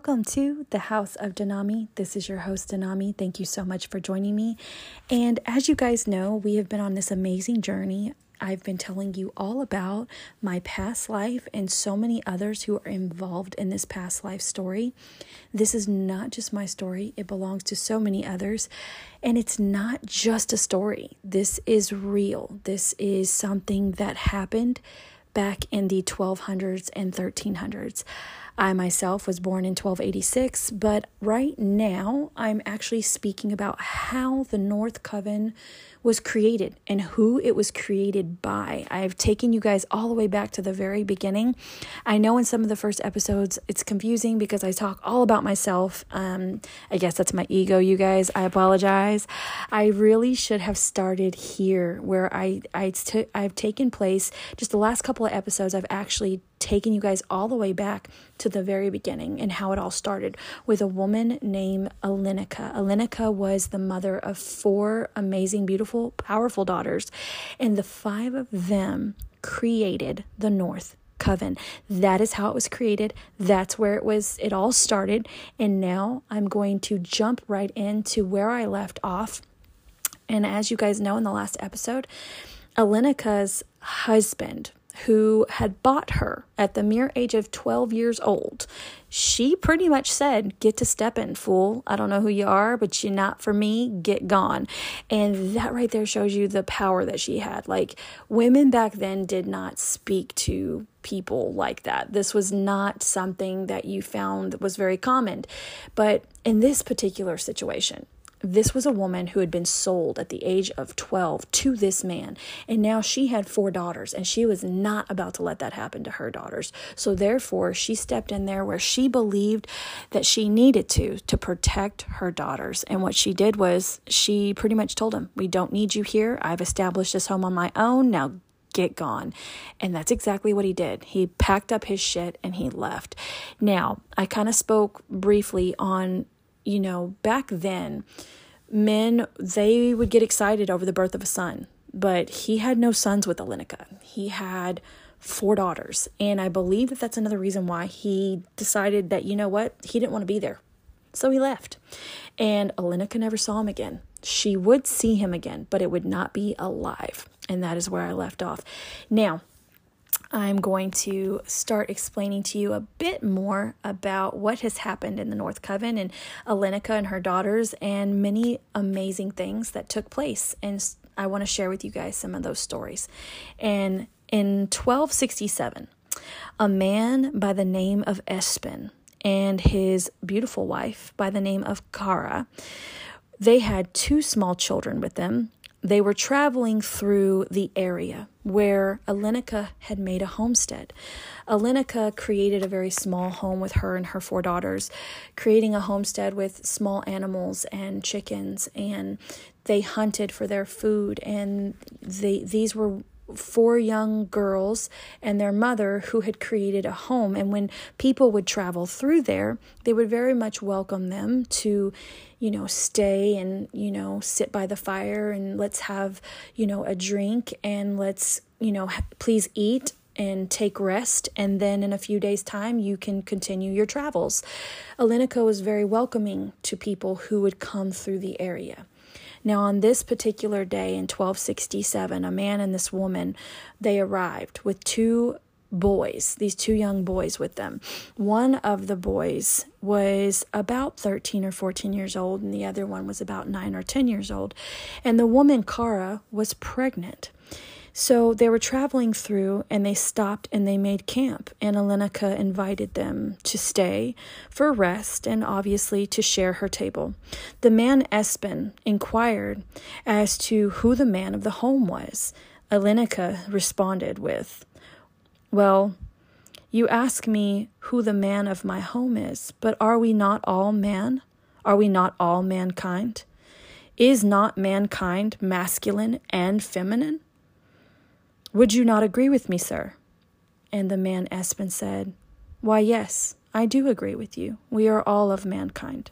welcome to the House of Danami. This is your host, Danami. Thank you so much for joining me. And as you guys know, we have been on this amazing journey. I've been telling you all about my past life and so many others who are involved in this past life story. This is not just my story, it belongs to so many others. And it's not just a story, this is real. This is something that happened back in the 1200s and 1300s. I myself was born in 1286, but right now I'm actually speaking about how the North Coven was created and who it was created by. I've taken you guys all the way back to the very beginning. I know in some of the first episodes it's confusing because I talk all about myself. Um, I guess that's my ego, you guys. I apologize. I really should have started here where I, I t- I've taken place. Just the last couple of episodes, I've actually taken you guys all the way back to the very beginning and how it all started with a woman named Alenika. Alenika was the mother of four amazing, beautiful, powerful daughters, and the five of them created the North coven. That is how it was created. That's where it was it all started. And now I'm going to jump right into where I left off. And as you guys know in the last episode, Alenika's husband who had bought her at the mere age of 12 years old, she pretty much said, Get to stepping, fool. I don't know who you are, but you're not for me. Get gone. And that right there shows you the power that she had. Like, women back then did not speak to people like that. This was not something that you found was very common. But in this particular situation, this was a woman who had been sold at the age of 12 to this man, and now she had four daughters, and she was not about to let that happen to her daughters. So, therefore, she stepped in there where she believed that she needed to to protect her daughters. And what she did was she pretty much told him, We don't need you here. I've established this home on my own. Now get gone. And that's exactly what he did. He packed up his shit and he left. Now, I kind of spoke briefly on you know, back then, men, they would get excited over the birth of a son, but he had no sons with Alenika. He had four daughters. And I believe that that's another reason why he decided that, you know what, he didn't want to be there. So he left. And Alenika never saw him again. She would see him again, but it would not be alive. And that is where I left off. Now, I'm going to start explaining to you a bit more about what has happened in the North Coven and Alenika and her daughters and many amazing things that took place. And I want to share with you guys some of those stories. And in 1267, a man by the name of Espen and his beautiful wife by the name of Kara, they had two small children with them they were traveling through the area where Alenika had made a homestead. Alenika created a very small home with her and her four daughters, creating a homestead with small animals and chickens, and they hunted for their food. And they, these were four young girls and their mother who had created a home. And when people would travel through there, they would very much welcome them to, you know, stay and, you know, sit by the fire and let's have, you know, a drink and let's, you know, please eat and take rest and then in a few days time you can continue your travels. Alenika was very welcoming to people who would come through the area. Now, on this particular day in 1267, a man and this woman, they arrived with two boys, these two young boys with them. One of the boys was about 13 or 14 years old, and the other one was about 9 or 10 years old. And the woman, Kara, was pregnant. So they were traveling through and they stopped and they made camp. And Alenika invited them to stay for rest and obviously to share her table. The man Espen inquired as to who the man of the home was. Alenika responded with, Well, you ask me who the man of my home is, but are we not all man? Are we not all mankind? Is not mankind masculine and feminine? Would you not agree with me, sir? And the man Espen said, Why, yes, I do agree with you. We are all of mankind.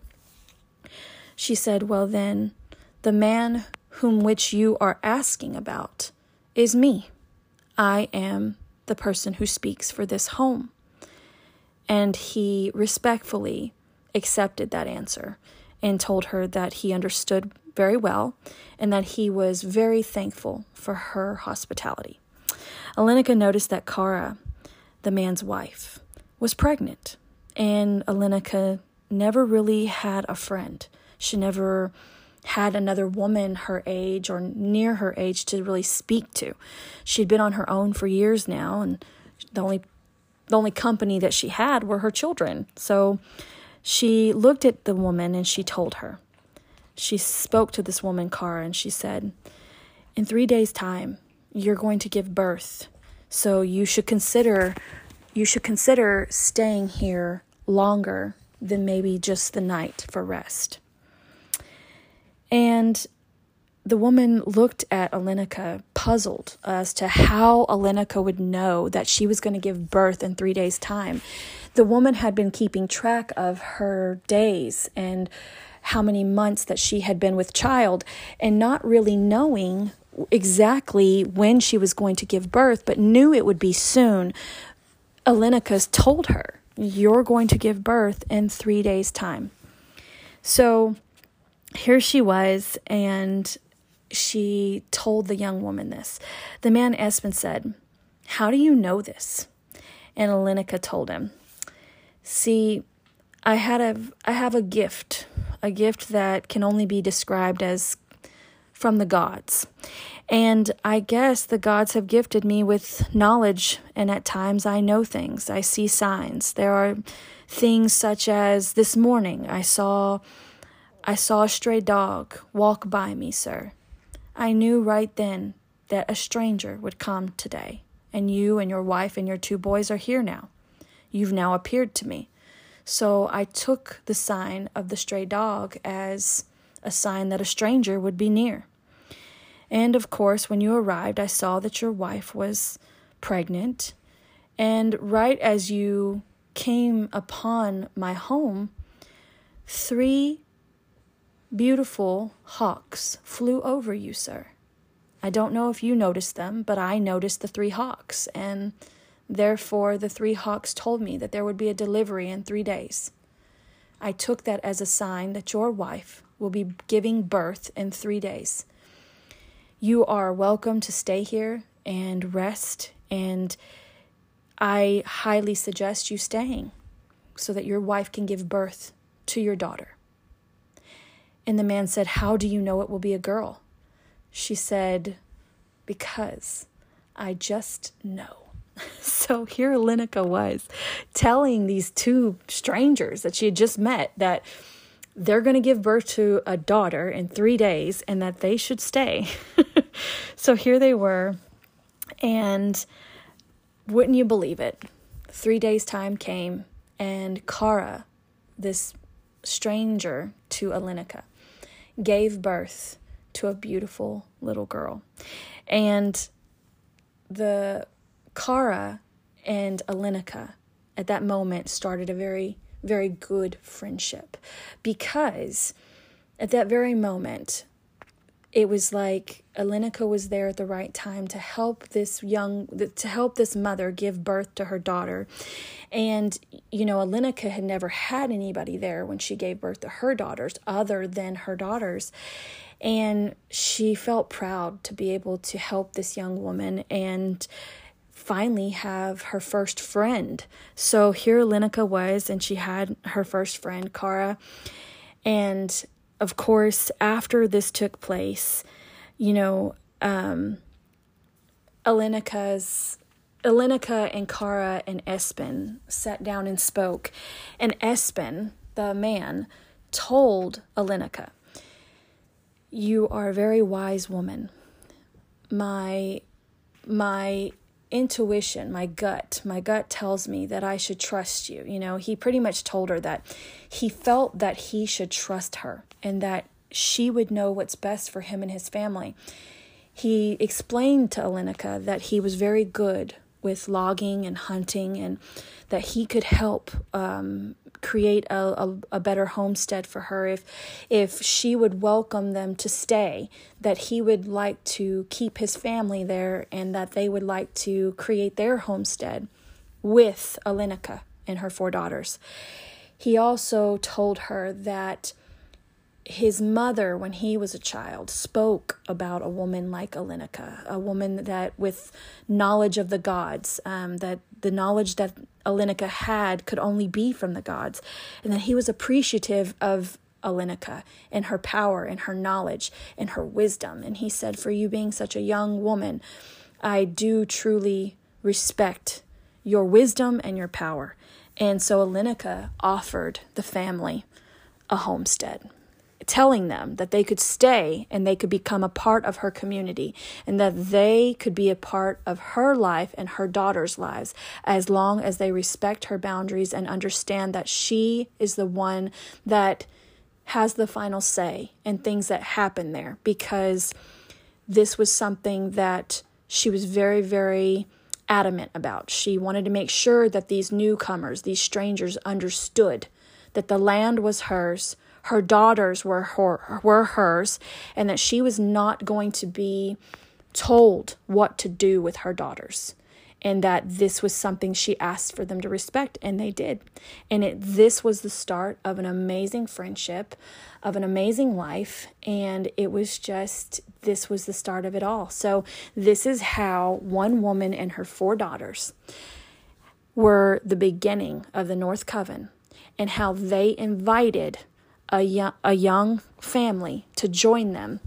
She said, Well, then, the man whom which you are asking about is me. I am the person who speaks for this home. And he respectfully accepted that answer and told her that he understood very well and that he was very thankful for her hospitality. Alenika noticed that Kara, the man's wife, was pregnant, and Alenika never really had a friend. She never had another woman her age or near her age to really speak to. She'd been on her own for years now, and the only the only company that she had were her children. So she looked at the woman and she told her. She spoke to this woman, Kara, and she said, In three days' time, you're going to give birth. So you should consider you should consider staying here longer than maybe just the night for rest. And the woman looked at Alenika, puzzled as to how Alenika would know that she was going to give birth in three days' time. The woman had been keeping track of her days and how many months that she had been with child and not really knowing exactly when she was going to give birth, but knew it would be soon. Alenika's told her, You're going to give birth in three days' time. So here she was, and she told the young woman this. The man Espen said, How do you know this? And Alenika told him, See, I had a I have a gift, a gift that can only be described as from the gods. And I guess the gods have gifted me with knowledge, and at times I know things. I see signs. There are things such as this morning I saw I saw a stray dog walk by me, sir. I knew right then that a stranger would come today, and you and your wife and your two boys are here now. You've now appeared to me. So I took the sign of the stray dog as a sign that a stranger would be near. And of course, when you arrived, I saw that your wife was pregnant. And right as you came upon my home, three beautiful hawks flew over you, sir. I don't know if you noticed them, but I noticed the three hawks, and therefore the three hawks told me that there would be a delivery in three days. I took that as a sign that your wife will be giving birth in three days. You are welcome to stay here and rest, and I highly suggest you staying so that your wife can give birth to your daughter. And the man said, How do you know it will be a girl? She said, Because I just know. So here Alenika was telling these two strangers that she had just met that they're going to give birth to a daughter in three days and that they should stay. so here they were. And wouldn't you believe it? Three days' time came, and Kara, this stranger to Alenika, gave birth to a beautiful little girl. And the Kara and Alenika at that moment started a very, very good friendship because at that very moment, it was like Alenika was there at the right time to help this young to help this mother give birth to her daughter. And you know, Alenika had never had anybody there when she gave birth to her daughters other than her daughters. And she felt proud to be able to help this young woman and finally have her first friend. So here Alenika was and she had her first friend, Kara. And of course, after this took place, you know, um, Alenika's Alenika and Kara and Espen sat down and spoke, and Espen, the man, told Alenika, "You are a very wise woman. My my intuition, my gut, my gut tells me that I should trust you. You know, he pretty much told her that he felt that he should trust her and that she would know what's best for him and his family. He explained to Alenika that he was very good with logging and hunting and that he could help um, create a, a, a, better homestead for her if if she would welcome them to stay that he would like to keep his family there and that they would like to create their homestead with Alenika and her four daughters. He also told her that his mother, when he was a child, spoke about a woman like Alenika, a woman that with knowledge of the gods, um, that the knowledge that Alenika had could only be from the gods, and that he was appreciative of Alenika and her power and her knowledge and her wisdom. And he said, For you being such a young woman, I do truly respect your wisdom and your power. And so Alenika offered the family a homestead telling them that they could stay and they could become a part of her community and that they could be a part of her life and her daughter's lives as long as they respect her boundaries and understand that she is the one that has the final say in things that happen there because this was something that she was very, very adamant about. She wanted to make sure that these newcomers, these strangers, understood that the land was hers her daughters were her, were hers and that she was not going to be told what to do with her daughters and that this was something she asked for them to respect and they did. And it this was the start of an amazing friendship of an amazing life and it was just this was the start of it all. So this is how one woman and her four daughters were the beginning of the north coven and how they invited a young, a young family to join them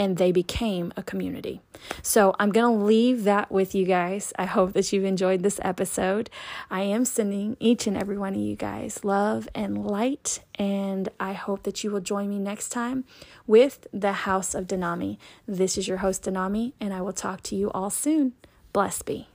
and they became a community. So I'm going to leave that with you guys. I hope that you've enjoyed this episode. I am sending each and every one of you guys love and light, and I hope that you will join me next time with the House of Denami. This is your host, Denami, and I will talk to you all soon. Bless be.